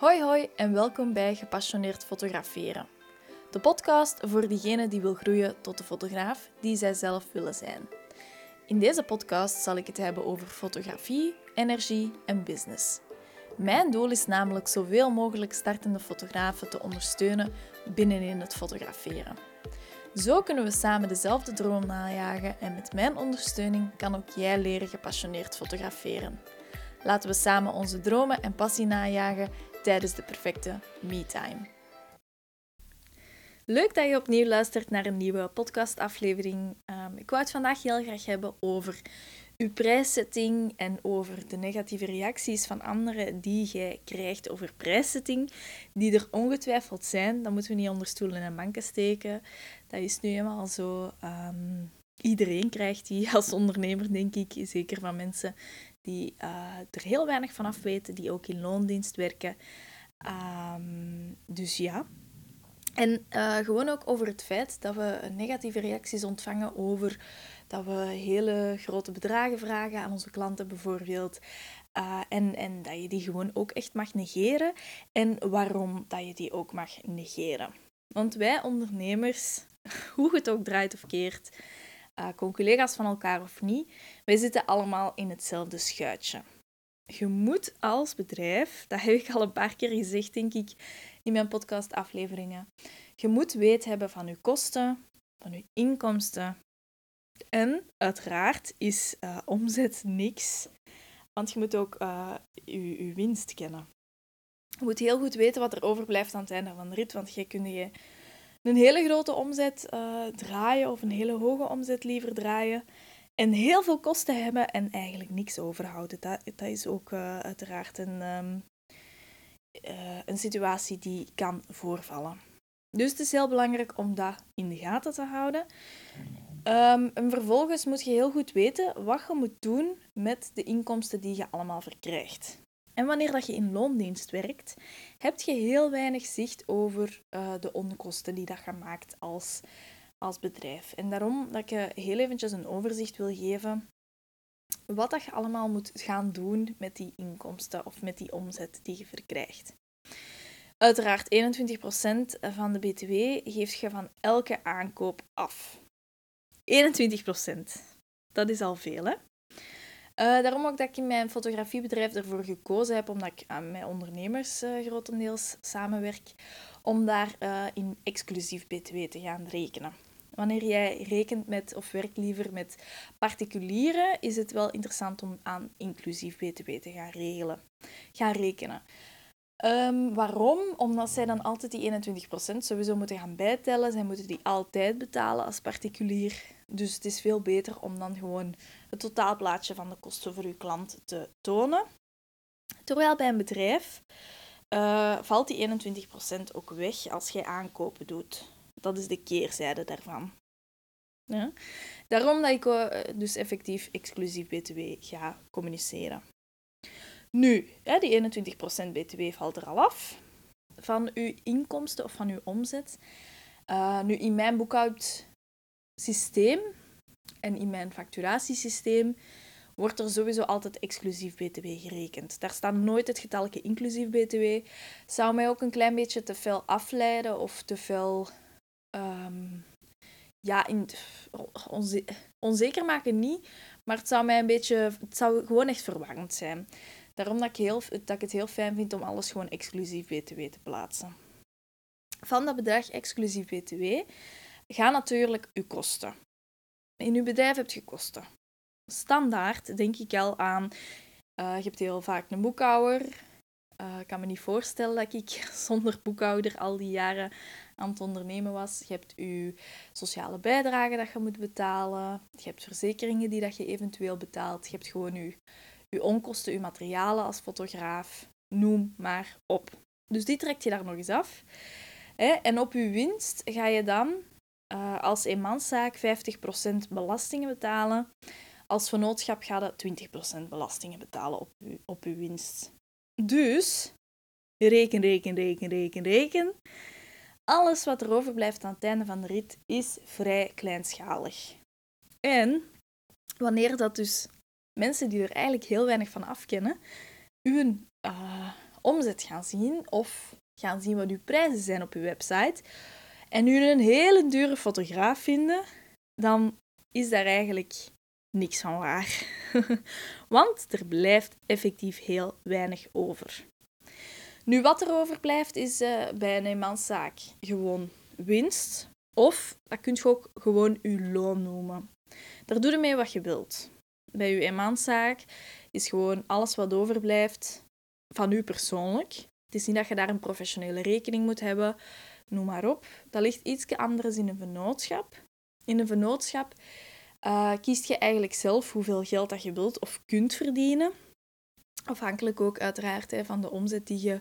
Hoi hoi en welkom bij Gepassioneerd Fotograferen. De podcast voor diegene die wil groeien tot de fotograaf die zij zelf willen zijn. In deze podcast zal ik het hebben over fotografie, energie en business. Mijn doel is namelijk zoveel mogelijk startende fotografen te ondersteunen binnenin het fotograferen. Zo kunnen we samen dezelfde droom najagen en met mijn ondersteuning kan ook jij leren gepassioneerd fotograferen. Laten we samen onze dromen en passie najagen tijdens de perfecte me-time. Leuk dat je opnieuw luistert naar een nieuwe podcastaflevering. Um, ik wou het vandaag heel graag hebben over uw prijssetting en over de negatieve reacties van anderen die jij krijgt over prijssetting, die er ongetwijfeld zijn. Dat moeten we niet onder stoelen en banken steken. Dat is nu eenmaal zo. Um, iedereen krijgt die als ondernemer, denk ik, zeker van mensen die uh, er heel weinig van af weten, die ook in loondienst werken. Um, dus ja. En uh, gewoon ook over het feit dat we negatieve reacties ontvangen over dat we hele grote bedragen vragen aan onze klanten bijvoorbeeld. Uh, en, en dat je die gewoon ook echt mag negeren. En waarom dat je die ook mag negeren. Want wij ondernemers, hoe het ook draait of keert, uh, collega's van elkaar of niet, wij zitten allemaal in hetzelfde schuitje. Je moet als bedrijf, dat heb ik al een paar keer gezegd, denk ik, in mijn podcastafleveringen. Je moet weten hebben van je kosten, van je inkomsten. En uiteraard is uh, omzet niks, want je moet ook uh, je, je winst kennen. Je moet heel goed weten wat er overblijft aan het einde van de rit, want jij kun je een hele grote omzet uh, draaien of een hele hoge omzet liever draaien en heel veel kosten hebben en eigenlijk niks overhouden. Dat, dat is ook uh, uiteraard een, um, uh, een situatie die kan voorvallen. Dus het is heel belangrijk om dat in de gaten te houden. Um, en vervolgens moet je heel goed weten wat je moet doen met de inkomsten die je allemaal verkrijgt. En wanneer dat je in loondienst werkt, heb je heel weinig zicht over uh, de onkosten die dat je maakt als, als bedrijf. En daarom dat ik je heel eventjes een overzicht wil geven wat dat je allemaal moet gaan doen met die inkomsten of met die omzet die je verkrijgt. Uiteraard 21% van de BTW geef je van elke aankoop af. 21%. Dat is al veel, hè? Uh, daarom ook dat ik in mijn fotografiebedrijf ervoor gekozen heb, omdat ik aan met ondernemers uh, grotendeels samenwerk, om daar in exclusief BTW te gaan rekenen. Wanneer jij rekent met, of werkt liever met particulieren, is het wel interessant om aan inclusief BTW te gaan regelen, gaan rekenen. Um, waarom? Omdat zij dan altijd die 21% sowieso moeten gaan bijtellen. Zij moeten die altijd betalen als particulier. Dus het is veel beter om dan gewoon het totaalplaatje van de kosten voor uw klant te tonen. Terwijl bij een bedrijf uh, valt die 21% ook weg als jij aankopen doet. Dat is de keerzijde daarvan. Ja? Daarom dat ik uh, dus effectief exclusief BTW ga communiceren. Nu, hè, die 21% BTW valt er al af van uw inkomsten of van uw omzet. Uh, nu, in mijn boekhoudsysteem en in mijn facturatiesysteem wordt er sowieso altijd exclusief BTW gerekend. Daar staat nooit het getalje inclusief BTW. Zou mij ook een klein beetje te veel afleiden of te veel um, ja, onzeker maken niet, maar het zou mij een beetje, het zou gewoon echt verwarrend zijn. Daarom dat ik, heel, dat ik het heel fijn vind om alles gewoon exclusief BTW te plaatsen. Van dat bedrag exclusief BTW gaan natuurlijk uw kosten. In uw bedrijf heb je kosten. Standaard denk ik al aan, uh, je hebt heel vaak een boekhouder. Uh, ik kan me niet voorstellen dat ik zonder boekhouder al die jaren aan het ondernemen was. Je hebt je sociale bijdrage dat je moet betalen. Je hebt verzekeringen die dat je eventueel betaalt. Je hebt gewoon je je onkosten, je materialen als fotograaf, noem maar op. Dus die trekt je daar nog eens af. En op je winst ga je dan uh, als eenmanszaak 50% belastingen betalen. Als vennootschap ga je 20% belastingen betalen op je, op uw winst. Dus, reken, reken, reken, reken, reken. Alles wat er overblijft aan het einde van de rit is vrij kleinschalig. En wanneer dat dus mensen die er eigenlijk heel weinig van afkennen, uw uh, omzet gaan zien of gaan zien wat uw prijzen zijn op uw website en u een hele dure fotograaf vinden, dan is daar eigenlijk niks van waar. Want er blijft effectief heel weinig over. Nu, wat er overblijft is uh, bij een eenmanszaak gewoon winst. Of, dat kun je ook gewoon uw loon noemen. Daar doe je mee wat je wilt. Bij uw eenmanszaak is gewoon alles wat overblijft van u persoonlijk. Het is niet dat je daar een professionele rekening moet hebben, noem maar op. Dat ligt iets anders in een vennootschap. In een vennootschap uh, kiest je eigenlijk zelf hoeveel geld dat je wilt of kunt verdienen. Afhankelijk ook uiteraard hè, van de omzet die je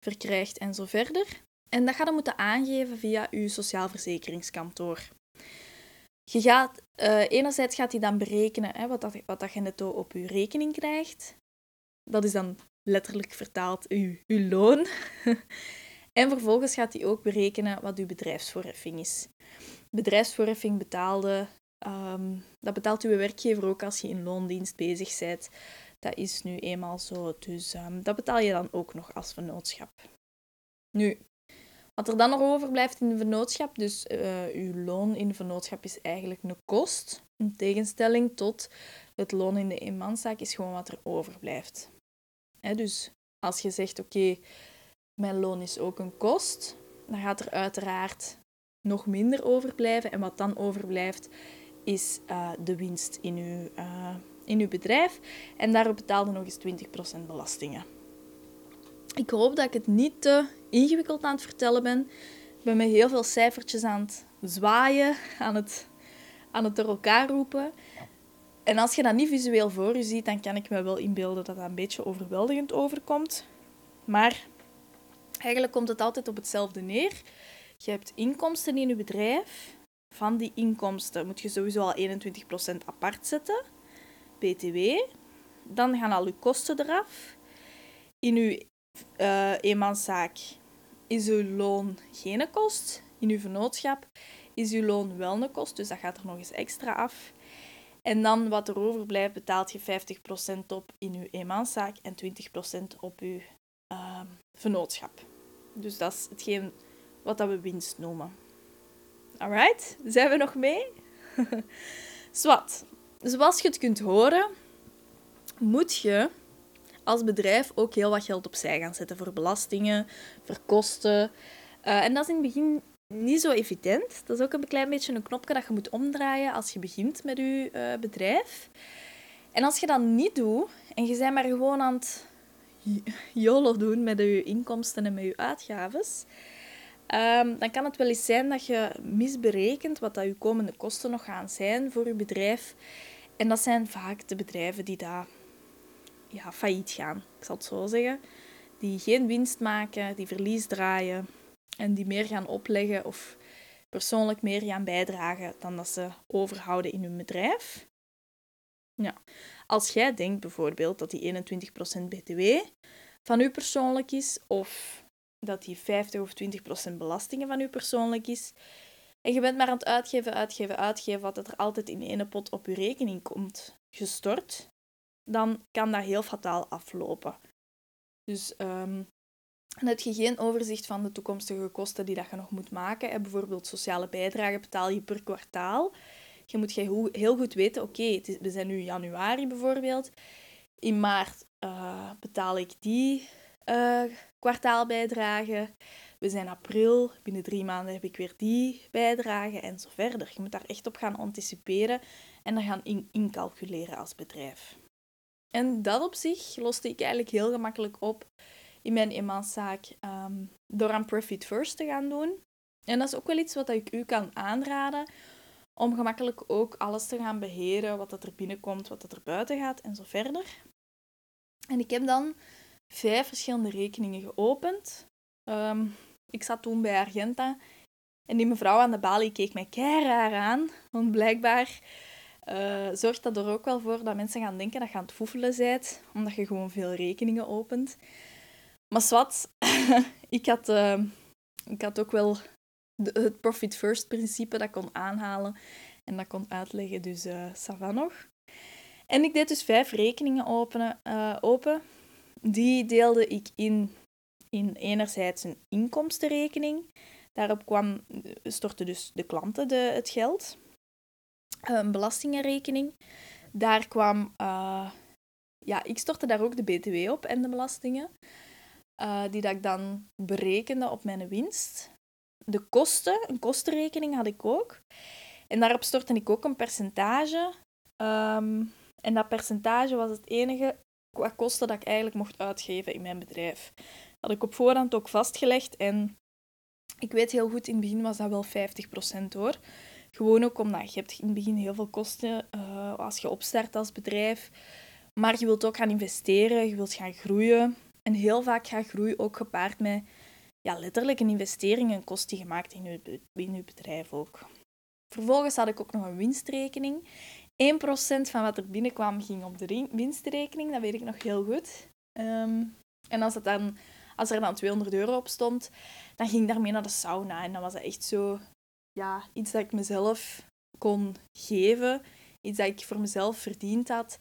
verkrijgt en zo verder. En dat ga je moeten aangeven via je sociaal verzekeringskantoor. Je gaat, uh, enerzijds gaat hij dan berekenen hè, wat, dat, wat dat je netto op je rekening krijgt. Dat is dan letterlijk vertaald uw, uw loon. en vervolgens gaat hij ook berekenen wat uw bedrijfsvoorheffing is. Bedrijfsvoorheffing betaalde, um, dat betaalt uw werkgever ook als je in loondienst bezig bent. Dat is nu eenmaal zo. Dus um, dat betaal je dan ook nog als vennootschap. Nu, wat er dan nog overblijft in de vennootschap, dus uh, uw loon in de vennootschap is eigenlijk een kost. In tegenstelling tot het loon in de eenmanszaak is gewoon wat er overblijft. Hè, dus als je zegt, oké, mijn loon is ook een kost, dan gaat er uiteraard nog minder overblijven. En wat dan overblijft, is uh, de winst in uw, uh, in uw bedrijf. En daarop betaalde nog eens 20% belastingen. Ik hoop dat ik het niet te ingewikkeld aan het vertellen ben. Ik ben heel veel cijfertjes aan het zwaaien, aan het, aan het door elkaar roepen. En als je dat niet visueel voor je ziet, dan kan ik me wel inbeelden dat dat een beetje overweldigend overkomt. Maar eigenlijk komt het altijd op hetzelfde neer. Je hebt inkomsten in je bedrijf. Van die inkomsten moet je sowieso al 21% apart zetten. BTW. Dan gaan al je kosten eraf. In uw uh, eenmanszaak is uw loon geen kost. In uw vennootschap is uw loon wel een kost, dus dat gaat er nog eens extra af. En dan wat er overblijft, betaalt je 50% op in uw eenmanszaak en 20% op uw uh. Dus dat is hetgeen wat dat we winst noemen. Alright, zijn we nog mee? Zwat. Zoals je het kunt horen, moet je als bedrijf ook heel wat geld opzij gaan zetten voor belastingen, voor kosten. Uh, en dat is in het begin niet zo evident. Dat is ook een klein beetje een knopje dat je moet omdraaien als je begint met je uh, bedrijf. En als je dat niet doet en je bent maar gewoon aan het YOLO doen met je inkomsten en met je uitgaven, um, dan kan het wel eens zijn dat je misberekent wat dat je komende kosten nog gaan zijn voor je bedrijf. En dat zijn vaak de bedrijven die daar ja, failliet gaan, ik zal het zo zeggen. Die geen winst maken, die verlies draaien en die meer gaan opleggen of persoonlijk meer gaan bijdragen dan dat ze overhouden in hun bedrijf. Ja. Als jij denkt bijvoorbeeld dat die 21% BTW van u persoonlijk is, of dat die 50 of 20% belastingen van u persoonlijk is, en je bent maar aan het uitgeven, uitgeven, uitgeven, wat er altijd in ene pot op je rekening komt gestort, dan kan dat heel fataal aflopen. Dus dan heb je geen overzicht van de toekomstige kosten die dat je nog moet maken. En bijvoorbeeld sociale bijdrage betaal je per kwartaal. Je moet heel goed weten, oké, we zijn nu januari bijvoorbeeld. In maart uh, betaal ik die uh, kwartaalbijdrage. We zijn april, binnen drie maanden heb ik weer die bijdrage en zo verder. Je moet daar echt op gaan anticiperen en dan gaan in incalculeren als bedrijf. En dat op zich loste ik eigenlijk heel gemakkelijk op in mijn eenmanszaak um, door aan Profit First te gaan doen. En dat is ook wel iets wat ik u kan aanraden, om gemakkelijk ook alles te gaan beheren, wat dat er binnenkomt, wat dat er buiten gaat en zo verder. En ik heb dan vijf verschillende rekeningen geopend. Ehm, ik zat toen bij Argenta en die mevrouw aan de balie keek mij keihard aan, want blijkbaar uh, zorgt dat er ook wel voor dat mensen gaan denken dat je aan het foefelen bent, omdat je gewoon veel rekeningen opent. Maar zwart, ik, had, uh, ik had ook wel het profit first principe dat kon aanhalen en dat kon uitleggen, dus uh, ça nog. En ik deed dus vijf rekeningen openen, uh, open. Die deelde ik in in enerzijds een inkomstenrekening. Daarop kwam, stortten dus de klanten de, het geld. Een belastingenrekening. Daar kwam, uh, ja, ik stortte daar ook de BTW op en de belastingen. Die dat ik dan berekende op mijn winst. De kosten, een kostenrekening had ik ook. En daarop stortte ik ook een percentage. Um, en dat percentage was het enige qua kosten dat ik eigenlijk mocht uitgeven in mijn bedrijf. Had ik op voorhand ook vastgelegd en ik weet heel goed, in het begin was dat wel 50% hoor. Gewoon ook omdat je hebt in het begin heel veel kosten uh, als je opstart als bedrijf. Maar je wilt ook gaan investeren, je wilt gaan groeien. En heel vaak gaat groei ook gepaard met ja, letterlijk een investering en kost die gemaakt in je, in bedrijf ook. Vervolgens had ik ook nog een winstrekening. 1% van wat er binnenkwam ging op de winstrekening, dat weet ik nog heel goed. Ehm, en als, het dan, als er dan 200 euro op stond, dan ging ik daarmee naar de sauna. En dan was dat echt zo ja, iets dat ik mezelf kon geven, iets dat ik voor mezelf verdiend had.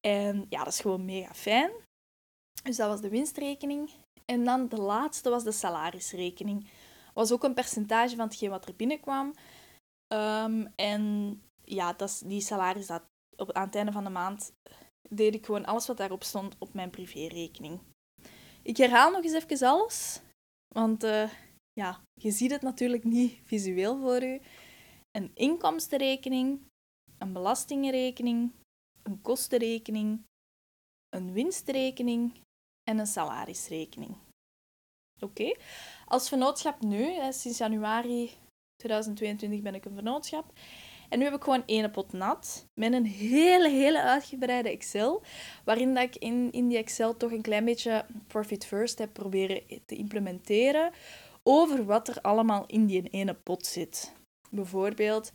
En ja, dat is gewoon mega fijn. Dus dat was de winstrekening. En dan de laatste was de salarisrekening. was ook een percentage van hetgeen wat er binnenkwam. Um, en ja, dat die salaris dat op, aan het einde van de maand deed ik gewoon alles wat daarop stond op mijn privérekening. Ik herhaal nog eens even alles, want uh, ja, je ziet het natuurlijk niet visueel voor u. Een inkomstenrekening, een belastingenrekening, een kostenrekening, een winstrekening en een salarisrekening. Oké, als vennootschap nu, sinds januari 2022 ben ik een vennootschap. En nu heb ik gewoon één pot nat met een hele, hele uitgebreide Excel, waarin dat ik in, in die Excel toch een klein beetje profit first heb proberen te implementeren over wat er allemaal in die ene pot zit. Bijvoorbeeld,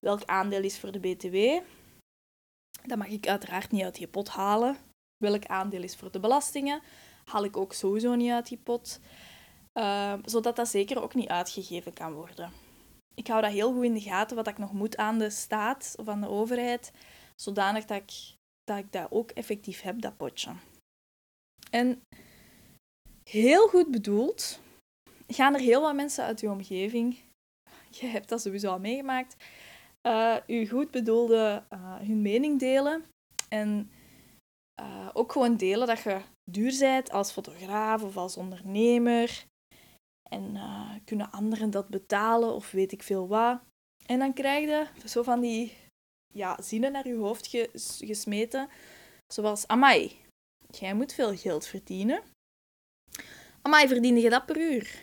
welk aandeel is voor de BTW? Dat mag ik uiteraard niet uit die pot halen. Welk aandeel is voor de belastingen? Haal ik ook sowieso niet uit die pot. Uh, zodat dat zeker ook niet uitgegeven kan worden ik hou dat heel goed in de gaten, wat ik nog moet aan de staat of aan de overheid, zodanig dat ik dat, ik dat ook effectief heb, dat potje. En heel goed bedoeld, gaan er heel wat mensen uit je omgeving, je hebt dat sowieso al meegemaakt, uh, goed bedoelde uh, hun mening delen. En uh, ook gewoon delen dat je duur bent als fotograaf of als ondernemer. En uh, kunnen anderen dat betalen of weet ik veel wat. En dan krijg je zo van die ja, zinnen naar je hoofd gesmeten. Zoals, amai, jij moet veel geld verdienen. Amai, verdiende je dat per uur?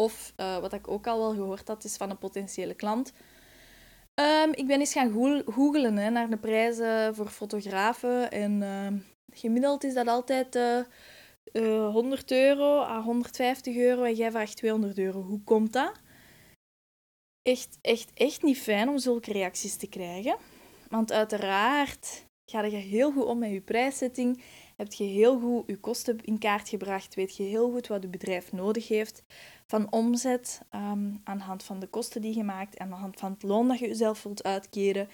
Of, uh, wat ik ook al wel gehoord had, is van een potentiële klant. Um, ik ben eens gaan googelen hè, naar de prijzen voor fotografen. En uh, gemiddeld is dat altijd... Uh, eh, 100 euro à 150 euro en jij vraagt 200 euro. Hoe komt dat? Echt, echt, echt niet fijn om zulke reacties te krijgen. Want uiteraard ga je heel goed om met je prijszetting. Heb je heel goed je kosten in kaart gebracht. Weet je heel goed wat je bedrijf nodig heeft. Van omzet um, aan de hand van de kosten die je maakt. En aan de hand van het loon dat je jezelf wilt uitkeren.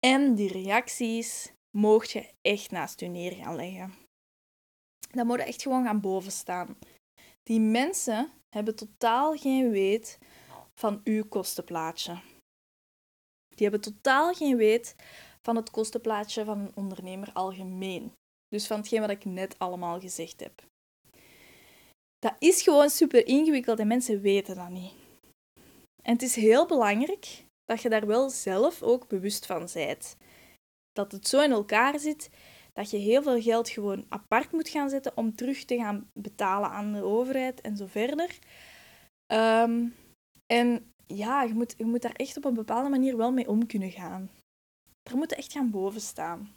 En die reacties mocht je echt naast je neer gaan leggen dan moet echt gewoon gaan bovenstaan. Die mensen hebben totaal geen weet van uw kostenplaatje. Die hebben totaal geen weet van het kostenplaatje van een ondernemer algemeen. Dus van hetgeen wat ik net allemaal gezegd heb. Dat is gewoon super ingewikkeld en mensen weten dat niet. En het is heel belangrijk dat je daar wel zelf ook bewust van bent. Dat het zo in elkaar zit dat je heel veel geld gewoon apart moet gaan zetten om terug te gaan betalen aan de overheid en zo verder. Ehm, en ja, je moet, je moet daar echt op een bepaalde manier wel mee om kunnen gaan. Daar moet echt gaan boven staan.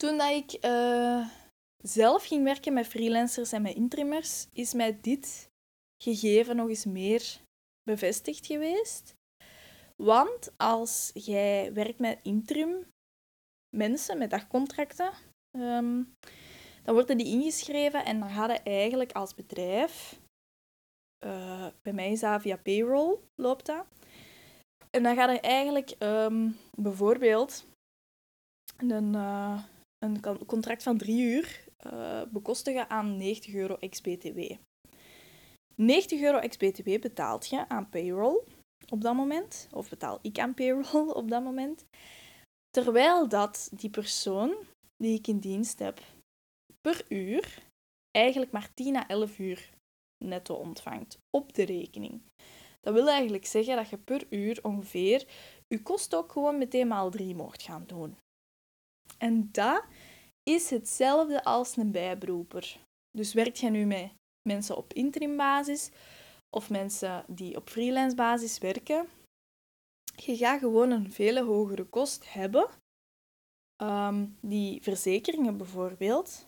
Toen dat ik uh, zelf ging werken met freelancers en met intrimmers, is mij dit gegeven nog eens meer bevestigd geweest. Want als jij werkt met interim, mensen met dagcontracten. Um, dan worden die ingeschreven en dan gaat eigenlijk als bedrijf, uh, bij mij is dat via payroll, loopt dat. En dan gaat er eigenlijk um, bijvoorbeeld een, uh, een contract van drie uur uh, bekostigen aan 90 euro ex-BTW. 90 euro ex-BTW betaalt je aan payroll op dat moment, of betaal ik aan payroll op dat moment, terwijl dat die persoon die ik in dienst heb per uur eigenlijk maar 10 à 11 uur netto ontvangt op de rekening. Dat wil eigenlijk zeggen dat je per uur ongeveer je kost ook gewoon meteen maal 3 mocht gaan doen. En dat is hetzelfde als een bijberoeper. Dus werkt je nu met mensen op interimbasis of mensen die op freelance basis werken, je gaat gewoon een veel hogere kost hebben. Ehm, die verzekeringen bijvoorbeeld,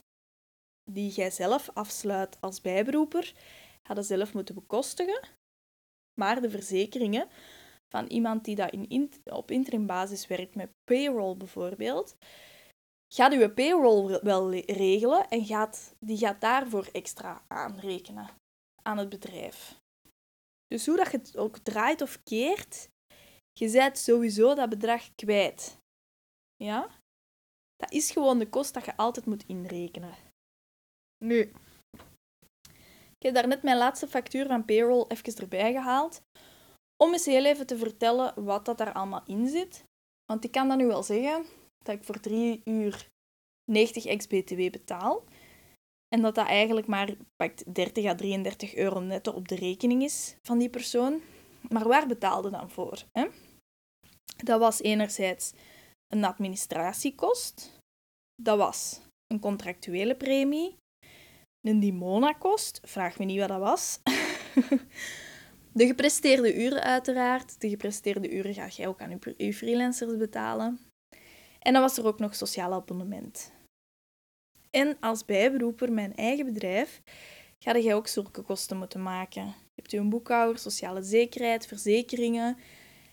die jij zelf afsluit als bijberoeper, hadden zelf moeten bekostigen. Maar de verzekeringen van iemand die dat in, op interim basis werkt met payroll bijvoorbeeld, gaat uw payroll wel regelen en gaat, die gaat daarvoor extra aanrekenen aan het bedrijf. Dus hoe dat je het ook draait of keert, je bent sowieso dat bedrag kwijt. Ja? Dat is gewoon de kost dat je altijd moet inrekenen. Nu, ik heb daarnet mijn laatste factuur van payroll even erbij gehaald. Om eens heel even te vertellen wat dat daar allemaal in zit. Want ik kan dan nu wel zeggen dat ik voor 3 uur 90 ex-BTW betaal. En dat dat eigenlijk maar pakt 30 à 33 euro netto op de rekening is van die persoon. Maar waar betaalde dan voor? Hè? Dat was enerzijds een administratiekost. Dat was een contractuele premie. Een Dimona-kost. Vraag me niet wat dat was. de gepresteerde uren uiteraard. De gepresteerde uren ga jij ook aan je freelancers betalen. En dan was er ook nog sociaal abonnement. En als bijberoeper, mijn eigen bedrijf, ga je ook zulke kosten moeten maken. Je hebt een boekhouder, sociale zekerheid, verzekeringen.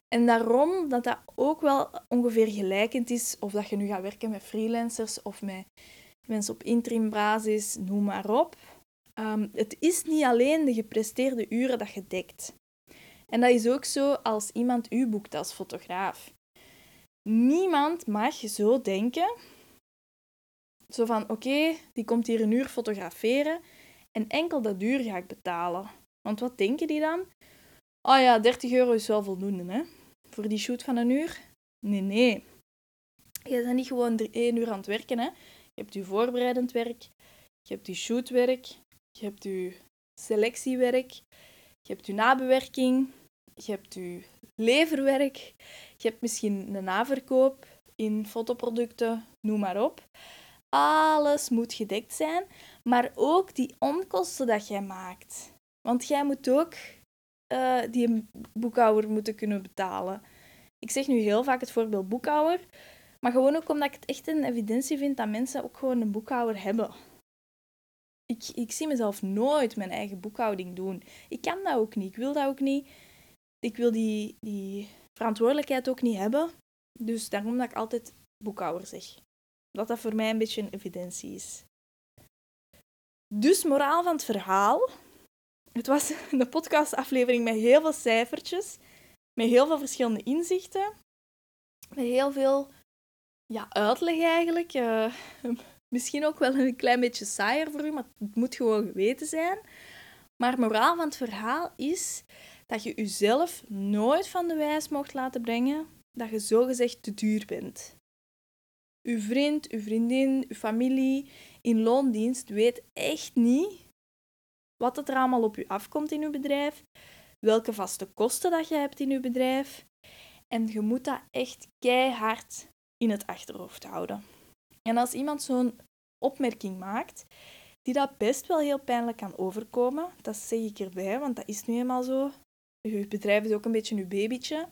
En daarom dat dat ook wel ongeveer gelijkend is of dat je nu gaat werken met freelancers of met mensen op interim basis, noem maar op. Ehm, het is niet alleen de gepresteerde uren dat je dekt. En dat is ook zo als iemand u boekt als fotograaf. Niemand mag zo denken. Zo van, oké, die komt hier een uur fotograferen en enkel dat uur ga ik betalen. Want wat denken die dan? Oh ja, 30 euro is wel voldoende, hè? Voor die shoot van een uur? Nee, nee. Je bent niet gewoon één uur aan het werken, hè? Je hebt je voorbereidend werk, je hebt je shootwerk, je hebt je selectiewerk, je hebt je nabewerking, je hebt je leverwerk, je hebt misschien een naverkoop in fotoproducten, noem maar op. Alles moet gedekt zijn, maar ook die onkosten dat jij maakt. Want jij moet ook uh, die boekhouder moeten kunnen betalen. Ik zeg nu heel vaak het voorbeeld boekhouder, maar gewoon ook omdat ik het echt een evidentie vind dat mensen ook gewoon een boekhouder hebben. Ik, ik zie mezelf nooit mijn eigen boekhouding doen. Ik kan dat ook niet. Ik wil dat ook niet. Ik wil die, die verantwoordelijkheid ook niet hebben. Dus daarom dat ik altijd boekhouder zeg. Dat dat voor mij een beetje een evidentie is. Dus moraal van het verhaal. Het was een podcastaflevering met heel veel cijfertjes. Met heel veel verschillende inzichten. Met heel veel ja, uitleg eigenlijk. Uh, misschien ook wel een klein beetje saaier voor u, maar het moet gewoon geweten zijn. Maar moraal van het verhaal is dat je jezelf nooit van de wijs mocht laten brengen dat je zogezegd te duur bent. Uw vriend, uw vriendin, uw familie in loondienst weet echt niet wat er allemaal op u afkomt in uw bedrijf, welke vaste kosten dat je hebt in uw bedrijf. En je moet dat echt keihard in het achterhoofd houden. En als iemand zo'n opmerking maakt, die dat best wel heel pijnlijk kan overkomen, dat zeg ik erbij, want dat is nu eenmaal zo. Je bedrijf is ook een beetje je babytje.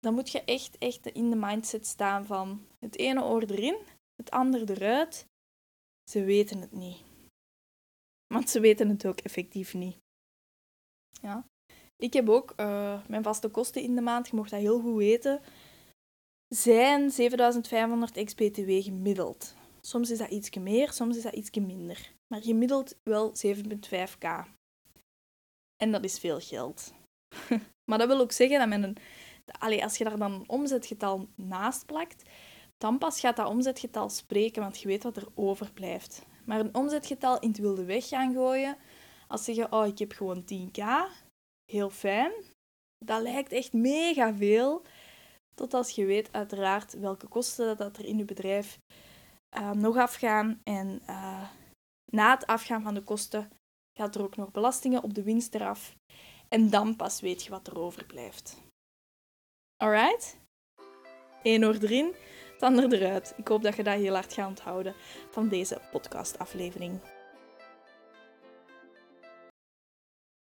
Dan moet je echt, echt in de mindset staan van het ene oor erin, het andere eruit. Ze weten het niet. Want ze weten het ook effectief niet. Ja. Ik heb ook uh, mijn vaste kosten in de maand, je mocht dat heel goed weten zijn 7500 ex-BTW gemiddeld. Soms is dat iets meer, soms is dat iets minder. Maar gemiddeld wel 7,5k. En dat is veel geld. maar dat wil ook zeggen dat men een, allee, als je daar dan een omzetgetal naast plakt, dan pas gaat dat omzetgetal spreken, want je weet wat er overblijft. Maar een omzetgetal in het wilde weg gaan gooien, als zeggen, oh, ik heb gewoon 10k, heel fijn. Dat lijkt echt mega veel. Tot als je weet uiteraard welke kosten dat er in je bedrijf uh, nog afgaan. En uh, na het afgaan van de kosten gaat er ook nog belastingen op de winst eraf. En dan pas weet je wat er overblijft. Alright? Eén oor erin, het ander eruit. Ik hoop dat je dat heel hard gaat onthouden van deze podcastaflevering.